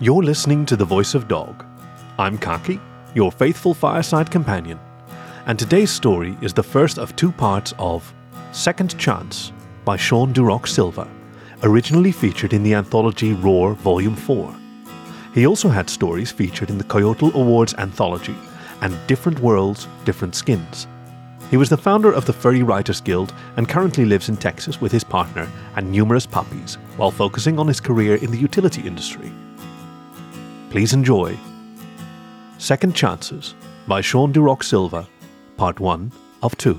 You're listening to The Voice of Dog. I'm Khaki, your faithful fireside companion, and today's story is the first of two parts of Second Chance by Sean Duroc Silva, originally featured in the anthology Roar Volume 4. He also had stories featured in the Coyotl Awards anthology and Different Worlds, Different Skins. He was the founder of the Furry Writers Guild and currently lives in Texas with his partner and numerous puppies while focusing on his career in the utility industry. Please enjoy Second Chances by Sean Duroc Silva, Part 1 of 2.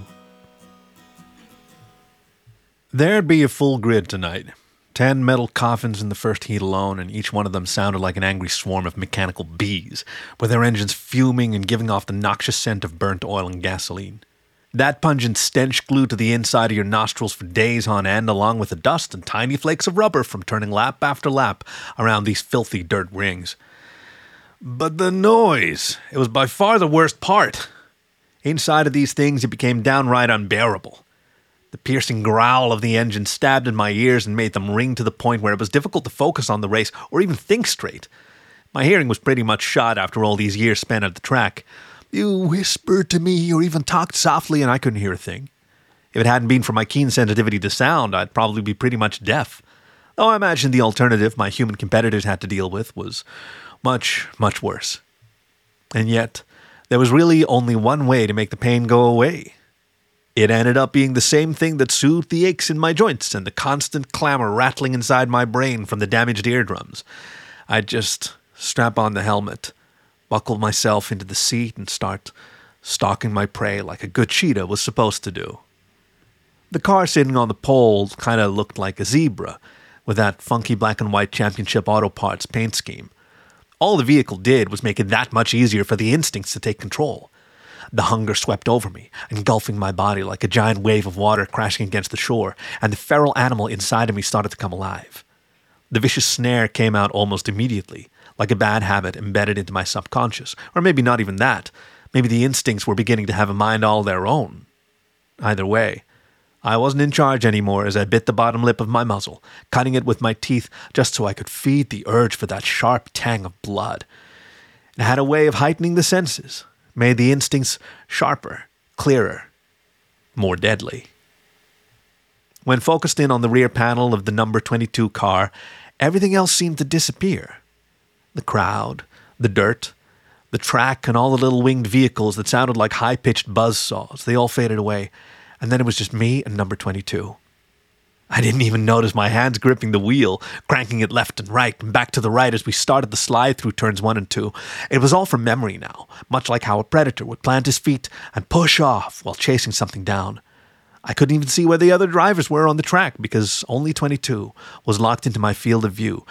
There'd be a full grid tonight. Ten metal coffins in the first heat alone, and each one of them sounded like an angry swarm of mechanical bees, with their engines fuming and giving off the noxious scent of burnt oil and gasoline. That pungent stench glued to the inside of your nostrils for days on end, along with the dust and tiny flakes of rubber from turning lap after lap around these filthy dirt rings. But the noise, it was by far the worst part. Inside of these things, it became downright unbearable. The piercing growl of the engine stabbed in my ears and made them ring to the point where it was difficult to focus on the race or even think straight. My hearing was pretty much shot after all these years spent at the track. You whispered to me or even talked softly, and I couldn't hear a thing. If it hadn't been for my keen sensitivity to sound, I'd probably be pretty much deaf. Though I imagine the alternative my human competitors had to deal with was much, much worse. And yet, there was really only one way to make the pain go away. It ended up being the same thing that soothed the aches in my joints and the constant clamor rattling inside my brain from the damaged eardrums. I'd just strap on the helmet buckle myself into the seat and start stalking my prey like a good cheetah was supposed to do. The car sitting on the pole kind of looked like a zebra, with that funky black and white championship auto parts paint scheme. All the vehicle did was make it that much easier for the instincts to take control. The hunger swept over me, engulfing my body like a giant wave of water crashing against the shore, and the feral animal inside of me started to come alive. The vicious snare came out almost immediately, like a bad habit embedded into my subconscious. Or maybe not even that. Maybe the instincts were beginning to have a mind all their own. Either way, I wasn't in charge anymore as I bit the bottom lip of my muzzle, cutting it with my teeth just so I could feed the urge for that sharp tang of blood. It had a way of heightening the senses, made the instincts sharper, clearer, more deadly. When focused in on the rear panel of the number 22 car, everything else seemed to disappear the crowd, the dirt, the track, and all the little winged vehicles that sounded like high pitched buzz saws. They all faded away, and then it was just me and number 22. I didn't even notice my hands gripping the wheel, cranking it left and right and back to the right as we started the slide through turns one and two. It was all from memory now, much like how a predator would plant his feet and push off while chasing something down. I couldn't even see where the other drivers were on the track because only 22 was locked into my field of view,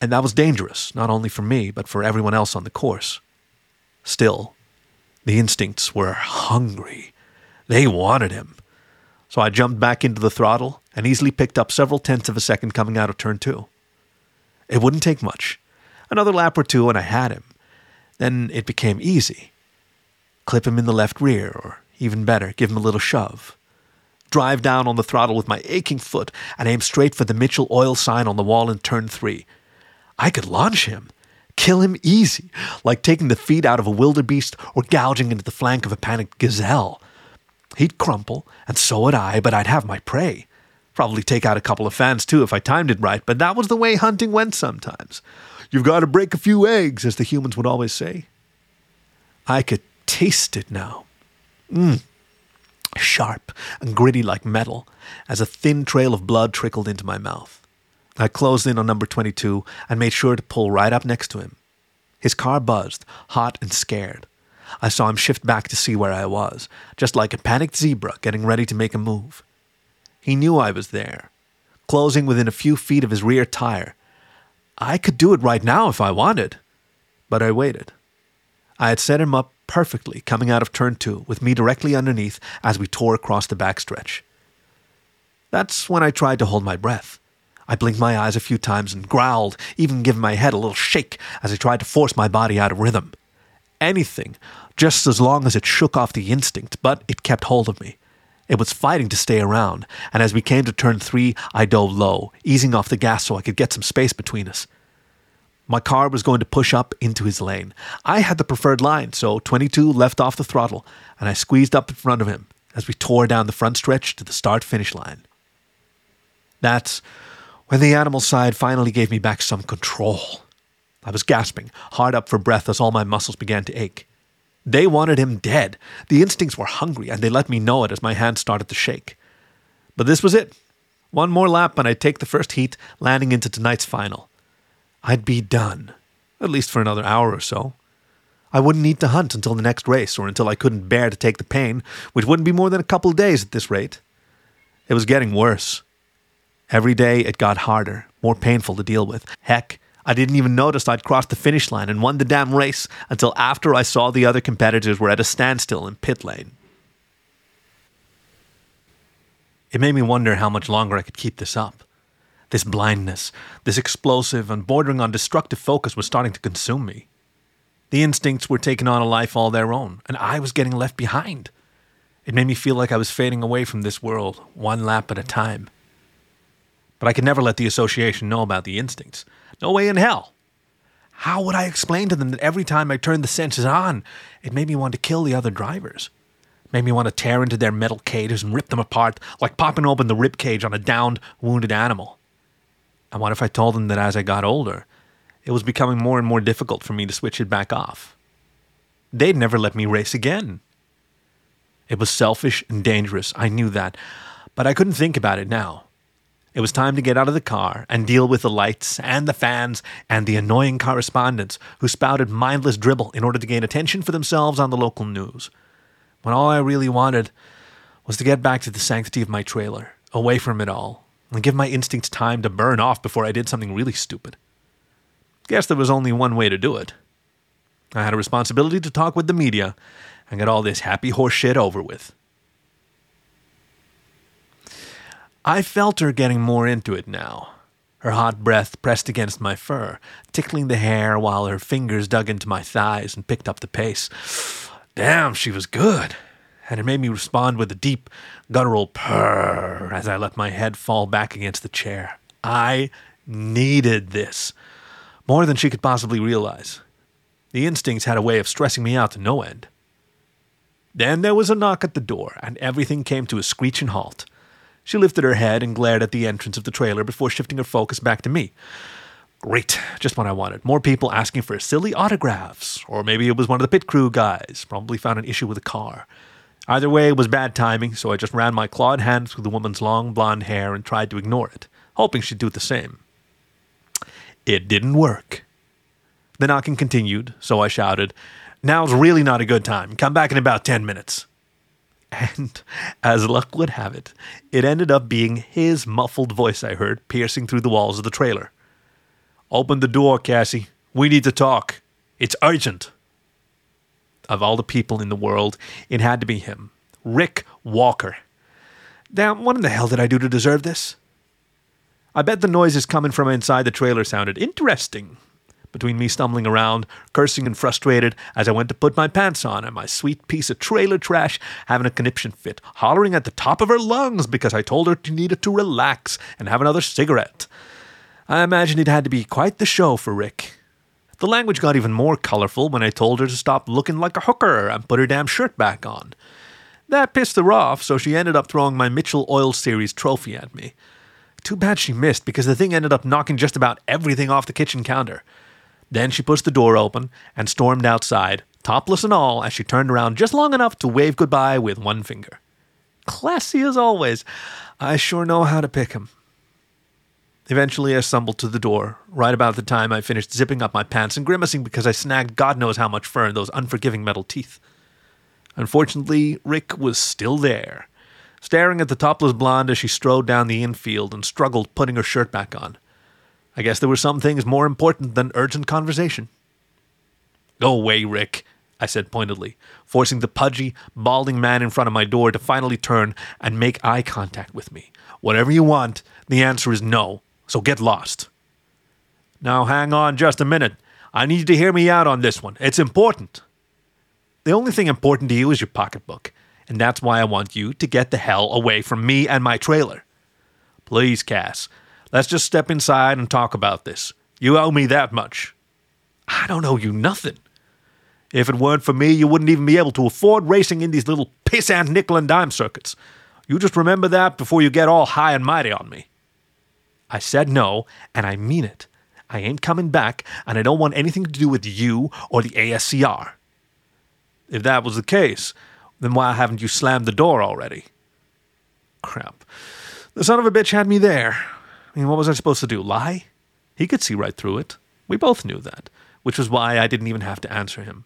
and that was dangerous, not only for me, but for everyone else on the course. Still, the instincts were hungry. They wanted him. So I jumped back into the throttle and easily picked up several tenths of a second coming out of turn two. It wouldn't take much. Another lap or two and I had him. Then it became easy. Clip him in the left rear, or even better, give him a little shove. Drive down on the throttle with my aching foot and aim straight for the Mitchell oil sign on the wall in turn three I could launch him, kill him easy, like taking the feet out of a wildebeest or gouging into the flank of a panicked gazelle. He'd crumple, and so would I, but I'd have my prey. Probably take out a couple of fans too if I timed it right, but that was the way hunting went sometimes. You've got to break a few eggs, as the humans would always say. I could taste it now. Mmm. Sharp and gritty like metal, as a thin trail of blood trickled into my mouth. I closed in on number 22 and made sure to pull right up next to him. His car buzzed, hot and scared. I saw him shift back to see where I was, just like a panicked zebra getting ready to make a move. He knew I was there, closing within a few feet of his rear tire. I could do it right now if I wanted, but I waited. I had set him up perfectly coming out of turn two, with me directly underneath as we tore across the backstretch. That's when I tried to hold my breath. I blinked my eyes a few times and growled, even giving my head a little shake as I tried to force my body out of rhythm. Anything, just as long as it shook off the instinct, but it kept hold of me. It was fighting to stay around, and as we came to turn three, I dove low, easing off the gas so I could get some space between us. My car was going to push up into his lane. I had the preferred line, so 22 left off the throttle, and I squeezed up in front of him as we tore down the front stretch to the start finish line. That's when the animal side finally gave me back some control. I was gasping, hard up for breath as all my muscles began to ache. They wanted him dead. The instincts were hungry, and they let me know it as my hands started to shake. But this was it. One more lap, and I'd take the first heat, landing into tonight's final. I'd be done, at least for another hour or so. I wouldn't need to hunt until the next race, or until I couldn't bear to take the pain, which wouldn't be more than a couple of days at this rate. It was getting worse. Every day it got harder, more painful to deal with. Heck, I didn't even notice I'd crossed the finish line and won the damn race until after I saw the other competitors were at a standstill in pit lane. It made me wonder how much longer I could keep this up. This blindness, this explosive and bordering on destructive focus was starting to consume me. The instincts were taking on a life all their own, and I was getting left behind. It made me feel like I was fading away from this world, one lap at a time. But I could never let the association know about the instincts. No way in hell. How would I explain to them that every time I turned the senses on, it made me want to kill the other drivers? Made me want to tear into their metal cages and rip them apart like popping open the rib cage on a downed, wounded animal. And what if I told them that as I got older, it was becoming more and more difficult for me to switch it back off? They'd never let me race again. It was selfish and dangerous, I knew that, but I couldn't think about it now. It was time to get out of the car and deal with the lights and the fans and the annoying correspondents who spouted mindless dribble in order to gain attention for themselves on the local news. When all I really wanted was to get back to the sanctity of my trailer, away from it all, and give my instincts time to burn off before I did something really stupid. Guess there was only one way to do it. I had a responsibility to talk with the media and get all this happy horse shit over with. I felt her getting more into it now. Her hot breath pressed against my fur, tickling the hair while her fingers dug into my thighs and picked up the pace. Damn, she was good. And it made me respond with a deep, guttural purr as I let my head fall back against the chair. I needed this. More than she could possibly realize. The instincts had a way of stressing me out to no end. Then there was a knock at the door, and everything came to a screeching halt. She lifted her head and glared at the entrance of the trailer before shifting her focus back to me. Great, just what I wanted. More people asking for silly autographs. Or maybe it was one of the pit crew guys, probably found an issue with the car. Either way, it was bad timing, so I just ran my clawed hand through the woman's long blonde hair and tried to ignore it, hoping she'd do the same. It didn't work. The knocking continued, so I shouted, Now's really not a good time. Come back in about ten minutes. And as luck would have it, it ended up being his muffled voice I heard piercing through the walls of the trailer. Open the door, Kasi. We need to talk. It's urgent. Of all the people in the world, it had to be him. Rick Walker. Damn, what in the hell did I do to deserve this? I bet the noises coming from inside the trailer sounded interesting, between me stumbling around, cursing and frustrated as I went to put my pants on, and my sweet piece of trailer trash having a conniption fit, hollering at the top of her lungs because I told her she needed to relax and have another cigarette. I imagine it had to be quite the show for Rick. The language got even more colorful when I told her to stop looking like a hooker and put her damn shirt back on. That pissed her off, so she ended up throwing my Mitchell Oil Series trophy at me. Too bad she missed because the thing ended up knocking just about everything off the kitchen counter. Then she pushed the door open and stormed outside, topless and all, as she turned around just long enough to wave goodbye with one finger. Classy as always. I sure know how to pick him. Eventually, I stumbled to the door, right about the time I finished zipping up my pants and grimacing because I snagged God knows how much fur in those unforgiving metal teeth. Unfortunately, Rick was still there, staring at the topless blonde as she strode down the infield and struggled putting her shirt back on. I guess there were some things more important than urgent conversation. Go away, Rick, I said pointedly, forcing the pudgy, balding man in front of my door to finally turn and make eye contact with me. Whatever you want, the answer is no, so get lost. Now hang on just a minute. I need you to hear me out on this one. It's important. The only thing important to you is your pocketbook, and that's why I want you to get the hell away from me and my trailer. Please, Cass, Let's just step inside and talk about this. You owe me that much. I don't owe you nothing. If it weren't for me, you wouldn't even be able to afford racing in these little pissant nickel and dime circuits. You just remember that before you get all high and mighty on me. I said no, and I mean it. I ain't coming back, and I don't want anything to do with you or the ASCR. If that was the case, then why haven't you slammed the door already? Crap. The son of a bitch had me there. I mean, what was I supposed to do? Lie? He could see right through it. We both knew that, which was why I didn't even have to answer him.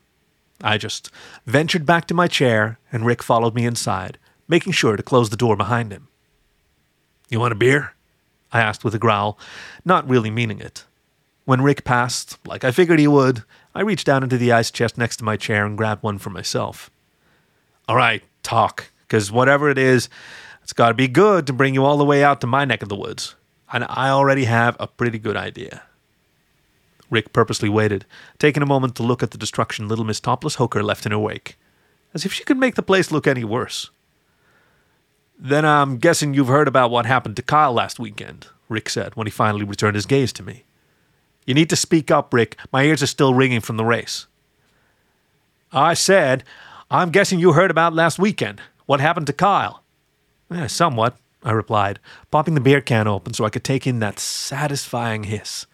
I just ventured back to my chair, and Rick followed me inside, making sure to close the door behind him. You want a beer? I asked with a growl, not really meaning it. When Rick passed, like I figured he would, I reached down into the ice chest next to my chair and grabbed one for myself. All right, talk, because whatever it is, it's got to be good to bring you all the way out to my neck of the woods. And I already have a pretty good idea. Rick purposely waited, taking a moment to look at the destruction little Miss Topless Hooker left in her wake, as if she could make the place look any worse. Then I'm guessing you've heard about what happened to Kyle last weekend, Rick said when he finally returned his gaze to me. You need to speak up, Rick. My ears are still ringing from the race. I said, I'm guessing you heard about last weekend. What happened to Kyle? Eh, somewhat, I replied, popping the beer can open so I could take in that satisfying hiss.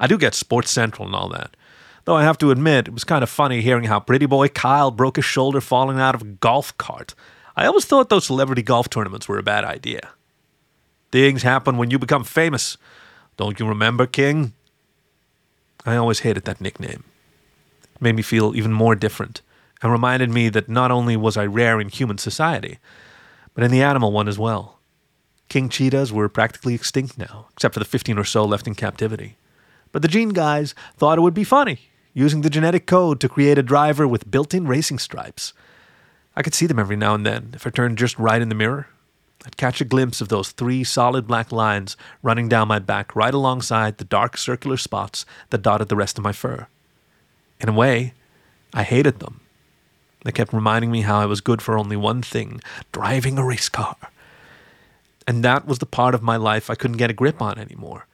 I do get Sports Central and all that. Though I have to admit, it was kind of funny hearing how pretty boy Kyle broke his shoulder falling out of a golf cart. I always thought those celebrity golf tournaments were a bad idea. Things happen when you become famous. Don't you remember, King? I always hated that nickname. It made me feel even more different and reminded me that not only was I rare in human society, but in the animal one as well. King cheetahs were practically extinct now, except for the 15 or so left in captivity. But the gene guys thought it would be funny, using the genetic code to create a driver with built in racing stripes. I could see them every now and then if I turned just right in the mirror. I'd catch a glimpse of those three solid black lines running down my back right alongside the dark circular spots that dotted the rest of my fur. In a way, I hated them. They kept reminding me how I was good for only one thing driving a race car. And that was the part of my life I couldn't get a grip on anymore.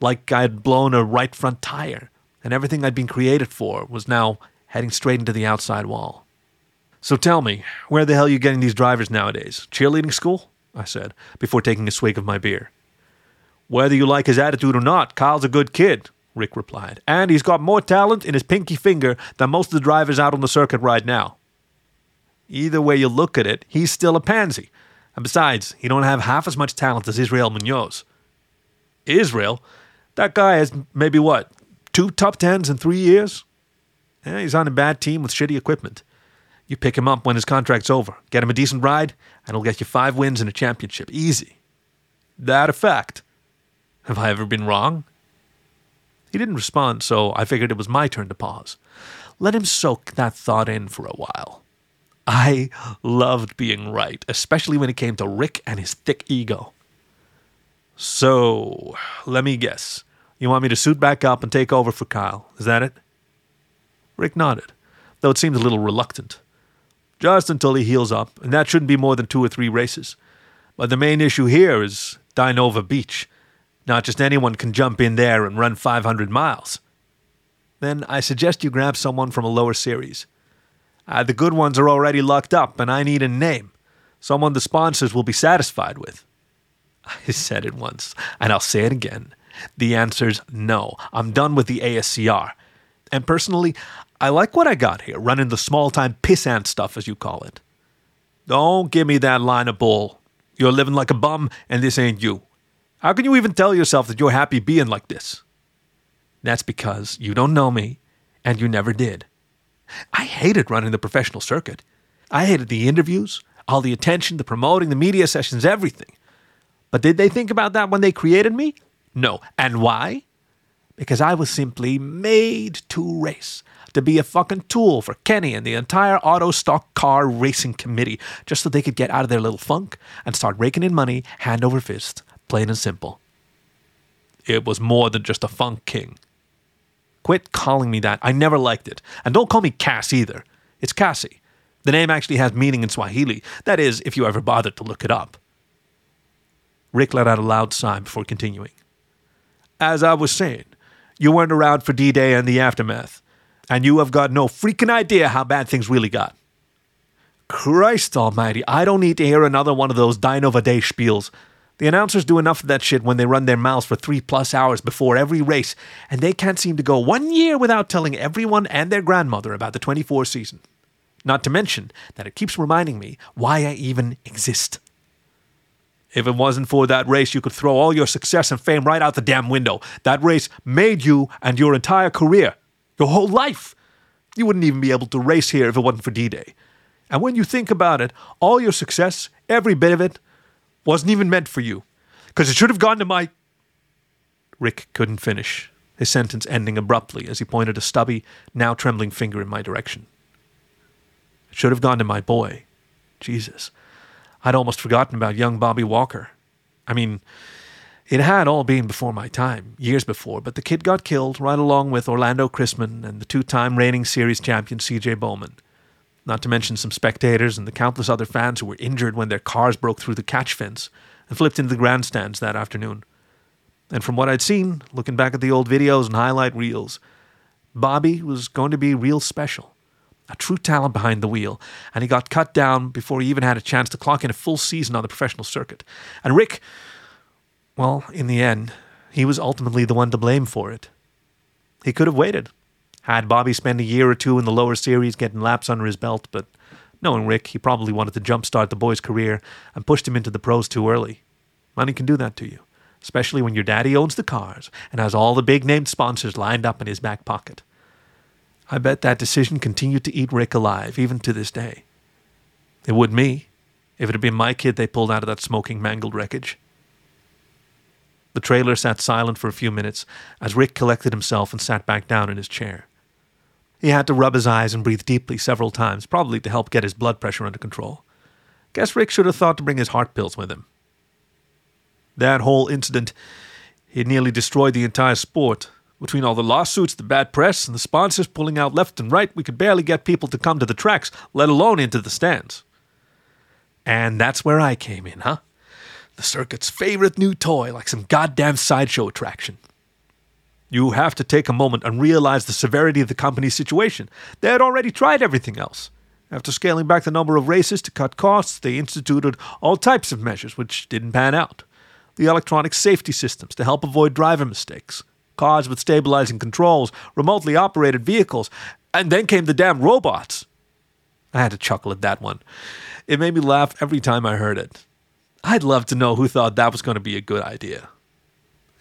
Like I had blown a right front tire, and everything I'd been created for was now heading straight into the outside wall. So tell me, where the hell are you getting these drivers nowadays? Cheerleading school? I said, before taking a swig of my beer. Whether you like his attitude or not, Kyle's a good kid, Rick replied. And he's got more talent in his pinky finger than most of the drivers out on the circuit right now. Either way you look at it, he's still a pansy. And besides, he don't have half as much talent as Israel Munoz. Israel? That guy has maybe what, two top tens in three years? Yeah, he's on a bad team with shitty equipment. You pick him up when his contract's over, get him a decent ride, and he'll get you five wins and a championship. Easy. That a fact. Have I ever been wrong? He didn't respond, so I figured it was my turn to pause. Let him soak that thought in for a while. I loved being right, especially when it came to Rick and his thick ego. So, let me guess. You want me to suit back up and take over for Kyle? Is that it? Rick nodded, though it seemed a little reluctant. Just until he heals up, and that shouldn't be more than two or three races. But the main issue here is Dinova Beach. Not just anyone can jump in there and run 500 miles. Then I suggest you grab someone from a lower series. Uh, the good ones are already locked up, and I need a name. Someone the sponsors will be satisfied with. I said it once, and I'll say it again. The answer's no. I'm done with the ASCR. And personally, I like what I got here, running the small time pissant stuff, as you call it. Don't give me that line of bull. You're living like a bum, and this ain't you. How can you even tell yourself that you're happy being like this? That's because you don't know me, and you never did. I hated running the professional circuit. I hated the interviews, all the attention, the promoting, the media sessions, everything. But did they think about that when they created me? No. And why? Because I was simply made to race, to be a fucking tool for Kenny and the entire auto stock car racing committee, just so they could get out of their little funk and start raking in money hand over fist, plain and simple. It was more than just a funk king. Quit calling me that. I never liked it. And don't call me Cass either. It's Kasi. The name actually has meaning in Swahili. That is, if you ever bothered to look it up. Rick let out a loud sigh before continuing. As I was saying, you weren't around for D Day and the aftermath. And you have got no freaking idea how bad things really got. Christ almighty, I don't need to hear another one of those Dino Day spiels. The announcers do enough of that shit when they run their mouths for three plus hours before every race, and they can't seem to go one year without telling everyone and their grandmother about the 24 season. Not to mention that it keeps reminding me why I even exist. If it wasn't for that race, you could throw all your success and fame right out the damn window. That race made you and your entire career, your whole life. You wouldn't even be able to race here if it wasn't for D Day. And when you think about it, all your success, every bit of it, wasn't even meant for you. Because it should have gone to my. Rick couldn't finish, his sentence ending abruptly as he pointed a stubby, now trembling finger in my direction. It should have gone to my boy. Jesus. I'd almost forgotten about young Bobby Walker. I mean, it had all been before my time, years before, but the kid got killed right along with Orlando Chrisman and the two time reigning series champion CJ Bowman. Not to mention some spectators and the countless other fans who were injured when their cars broke through the catch fence and flipped into the grandstands that afternoon. And from what I'd seen, looking back at the old videos and highlight reels, Bobby was going to be real special a true talent behind the wheel, and he got cut down before he even had a chance to clock in a full season on the professional circuit. And Rick, well, in the end, he was ultimately the one to blame for it. He could have waited, had Bobby spend a year or two in the lower series getting laps under his belt, but knowing Rick, he probably wanted to jumpstart the boy's career and pushed him into the pros too early. Money can do that to you, especially when your daddy owns the cars and has all the big named sponsors lined up in his back pocket. I bet that decision continued to eat Rick alive, even to this day. It would me, if it had been my kid they pulled out of that smoking, mangled wreckage. The trailer sat silent for a few minutes as Rick collected himself and sat back down in his chair. He had to rub his eyes and breathe deeply several times, probably to help get his blood pressure under control. Guess Rick should have thought to bring his heart pills with him. That whole incident, he nearly destroyed the entire sport, between all the lawsuits, the bad press, and the sponsors pulling out left and right, we could barely get people to come to the tracks, let alone into the stands. And that's where I came in, huh? The circuit's favorite new toy, like some goddamn sideshow attraction. You have to take a moment and realize the severity of the company's situation. They had already tried everything else. After scaling back the number of races to cut costs, they instituted all types of measures which didn't pan out. The electronic safety systems to help avoid driver mistakes, cars with stabilizing controls, remotely operated vehicles, and then came the damn robots. I had to chuckle at that one. It made me laugh every time I heard it. I'd love to know who thought that was going to be a good idea.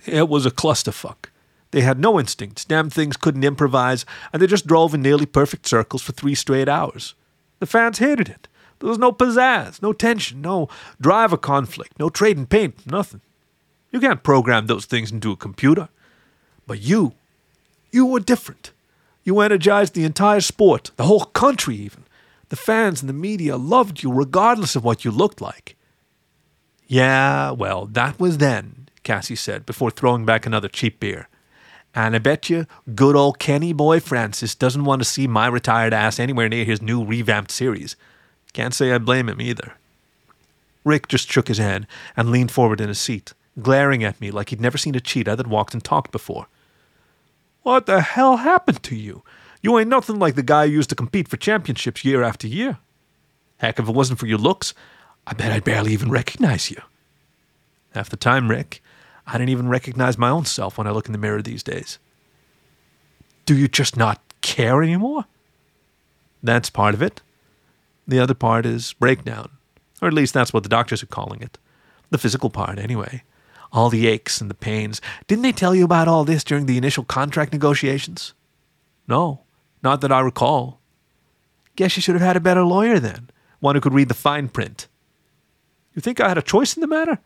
It was a clusterfuck. They had no instincts, damn things couldn't improvise, and they just drove in nearly perfect circles for three straight hours. The fans hated it. There was no pizzazz, no tension, no driver conflict, no trading paint, nothing. You can't program those things into a computer. But you, you were different. You energized the entire sport, the whole country even. The fans and the media loved you regardless of what you looked like. Yeah, well, that was then, Kasi said before throwing back another cheap beer. And I bet you good old Kenny Boy Francis doesn't want to see my retired ass anywhere near his new revamped series. Can't say I blame him either. Rick just shook his head and leaned forward in his seat, glaring at me like he'd never seen a cheetah that walked and talked before. What the hell happened to you? You ain't nothing like the guy who used to compete for championships year after year. Heck, if it wasn't for your looks, I bet I'd barely even recognize you. Half the time, Rick, I didn't even recognize my own self when I look in the mirror these days. Do you just not care anymore? That's part of it. The other part is breakdown, or at least that's what the doctors are calling it. The physical part, anyway all the aches and the pains. Didn't they tell you about all this during the initial contract negotiations? No, not that I recall. Guess you should have had a better lawyer then, one who could read the fine print. You think I had a choice in the matter?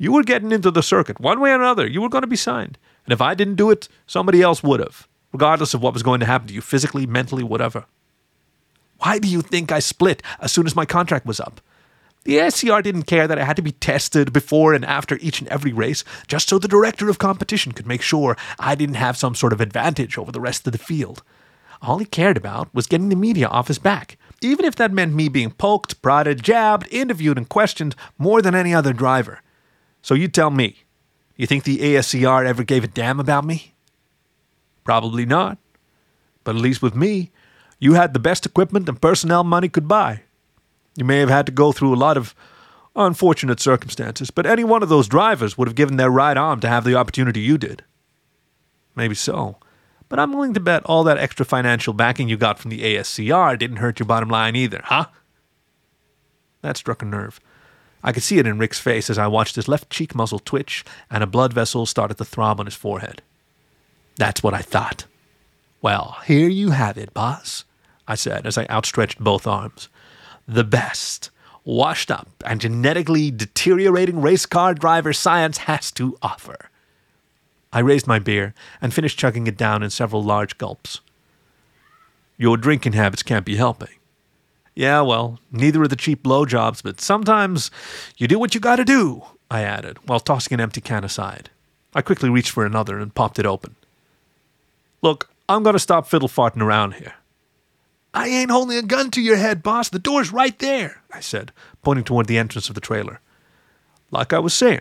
You were getting into the circuit, one way or another. You were going to be signed. And if I didn't do it, somebody else would have, regardless of what was going to happen to you physically, mentally, whatever. Why do you think I split as soon as my contract was up? The SCR didn't care that I had to be tested before and after each and every race, just so the director of competition could make sure I didn't have some sort of advantage over the rest of the field. All he cared about was getting the media off his back, even if that meant me being poked, prodded, jabbed, interviewed, and questioned more than any other driver. So you tell me, you think the ASCR ever gave a damn about me? Probably not. But at least with me, you had the best equipment and personnel money could buy. You may have had to go through a lot of unfortunate circumstances, but any one of those drivers would have given their right arm to have the opportunity you did. Maybe so. But I'm willing to bet all that extra financial backing you got from the ASCR didn't hurt your bottom line either, huh? That struck a nerve. I could see it in Rick's face as I watched his left cheek muscle twitch and a blood vessel started to throb on his forehead. That's what I thought. Well, here you have it, boss, I said as I outstretched both arms. The best, washed up, and genetically deteriorating race car driver science has to offer. I raised my beer and finished chugging it down in several large gulps. Your drinking habits can't be helping. Yeah, well, neither are the cheap blowjobs, but sometimes you do what you gotta do, I added, while tossing an empty can aside. I quickly reached for another and popped it open. Look, I'm gonna stop fiddle farting around here. I ain't holding a gun to your head, boss. The door's right there, I said, pointing toward the entrance of the trailer. Like I was saying,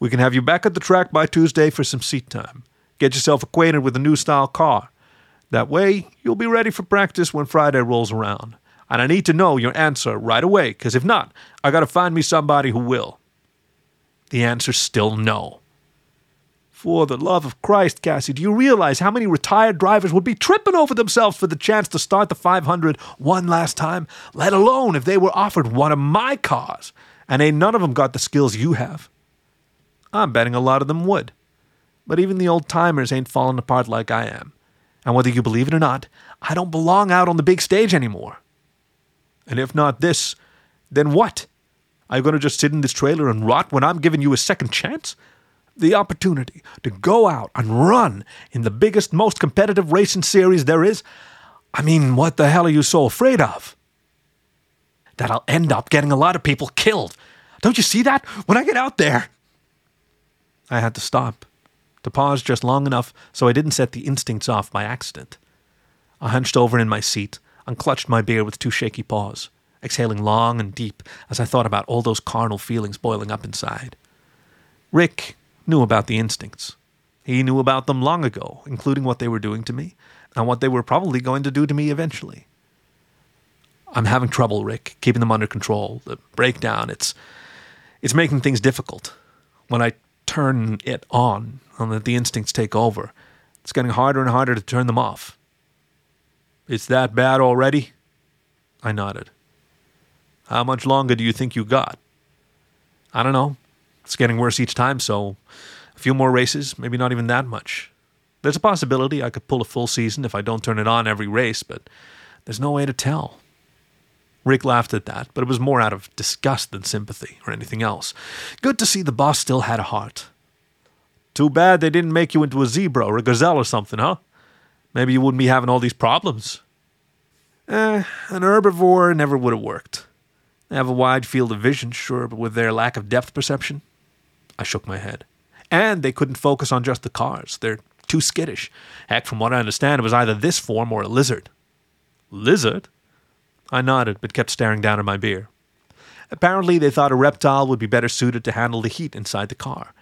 we can have you back at the track by Tuesday for some seat time. Get yourself acquainted with the new style car. That way, you'll be ready for practice when Friday rolls around. And I need to know your answer right away, because if not, I gotta find me somebody who will. The answer's still no. For the love of Christ, Kasi, do you realize how many retired drivers would be tripping over themselves for the chance to start the 500 one last time, let alone if they were offered one of my cars? And ain't none of them got the skills you have. I'm betting a lot of them would. But even the old timers ain't falling apart like I am. And whether you believe it or not, I don't belong out on the big stage anymore. And if not this, then what? Are you going to just sit in this trailer and rot when I'm giving you a second chance? The opportunity to go out and run in the biggest, most competitive racing series there is? I mean, what the hell are you so afraid of? That I'll end up getting a lot of people killed. Don't you see that? When I get out there, I had to stop, to pause just long enough so I didn't set the instincts off by accident. I hunched over in my seat and clutched my beer with two shaky paws, exhaling long and deep as I thought about all those carnal feelings boiling up inside. Rick knew about the instincts. He knew about them long ago, including what they were doing to me and what they were probably going to do to me eventually. I'm having trouble, Rick, keeping them under control. The breakdown, it's it's making things difficult. When I turn it on and let the instincts take over. It's getting harder and harder to turn them off. It's that bad already? I nodded. How much longer do you think you got? I don't know. It's getting worse each time, so a few more races, maybe not even that much. There's a possibility I could pull a full season if I don't turn it on every race, but there's no way to tell. Rick laughed at that, but it was more out of disgust than sympathy or anything else. Good to see the boss still had a heart. Too bad they didn't make you into a zebra or a gazelle or something, huh? Maybe you wouldn't be having all these problems. Eh, an herbivore never would have worked. They have a wide field of vision, sure, but with their lack of depth perception? I shook my head. And they couldn't focus on just the cars. They're too skittish. Heck, from what I understand, it was either this form or a lizard. Lizard? I nodded, but kept staring down at my beer. Apparently, they thought a reptile would be better suited to handle the heat inside the car.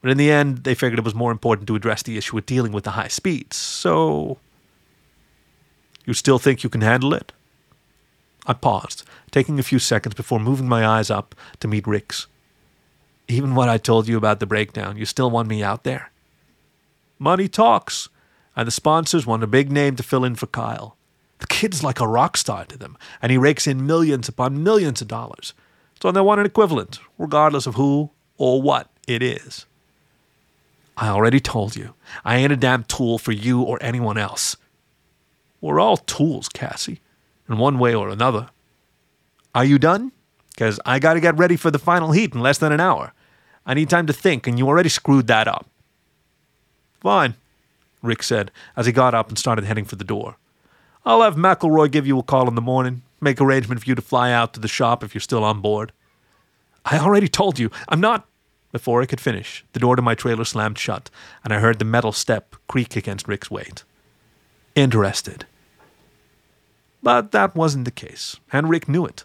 But in the end, they figured it was more important to address the issue of dealing with the high speeds. So. You still think you can handle it? I paused, taking a few seconds before moving my eyes up to meet Rick's. Even what I told you about the breakdown, you still want me out there? Money talks, and the sponsors want a big name to fill in for Kyle. The kid's like a rock star to them, and he rakes in millions upon millions of dollars. So they want an equivalent, regardless of who or what it is. I already told you, I ain't a damn tool for you or anyone else. We're all tools, Kasi, in one way or another. Are you done? Because I got to get ready for the final heat in less than an hour. I need time to think, and you already screwed that up. Fine, Rick said as he got up and started heading for the door. I'll have McElroy give you a call in the morning, make arrangement for you to fly out to the shop if you're still on board. I already told you, I'm not. Before I could finish, the door to my trailer slammed shut, and I heard the metal step creak against Rick's weight. Interested. But that wasn't the case, and Rick knew it.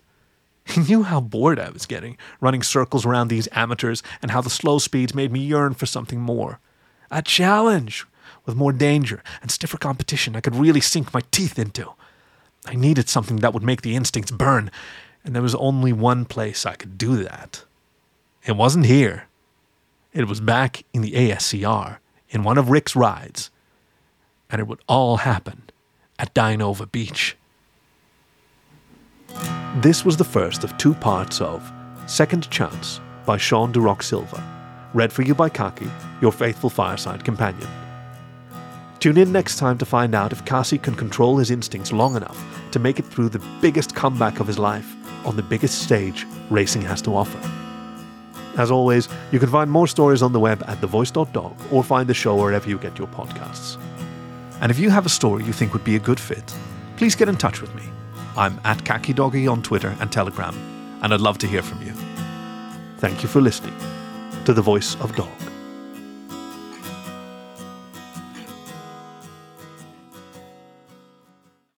He knew how bored I was getting, running circles around these amateurs, and how the slow speeds made me yearn for something more. A challenge, with more danger and stiffer competition I could really sink my teeth into. I needed something that would make the instincts burn, and there was only one place I could do that. It wasn't here. It was back in the ASCR, in one of Rick's rides. And it would all happen at Dinova Beach. This was the first of two parts of Second Chance by Sean Duroc Silva, read for you by Khaki, your faithful fireside companion. Tune in next time to find out if Kasi can control his instincts long enough to make it through the biggest comeback of his life on the biggest stage racing has to offer. As always, you can find more stories on the web at thevoice.dog or find the show wherever you get your podcasts. And if you have a story you think would be a good fit, please get in touch with me. I'm at KhakiDoggy on Twitter and Telegram, and I'd love to hear from you. Thank you for listening to The Voice of Dog.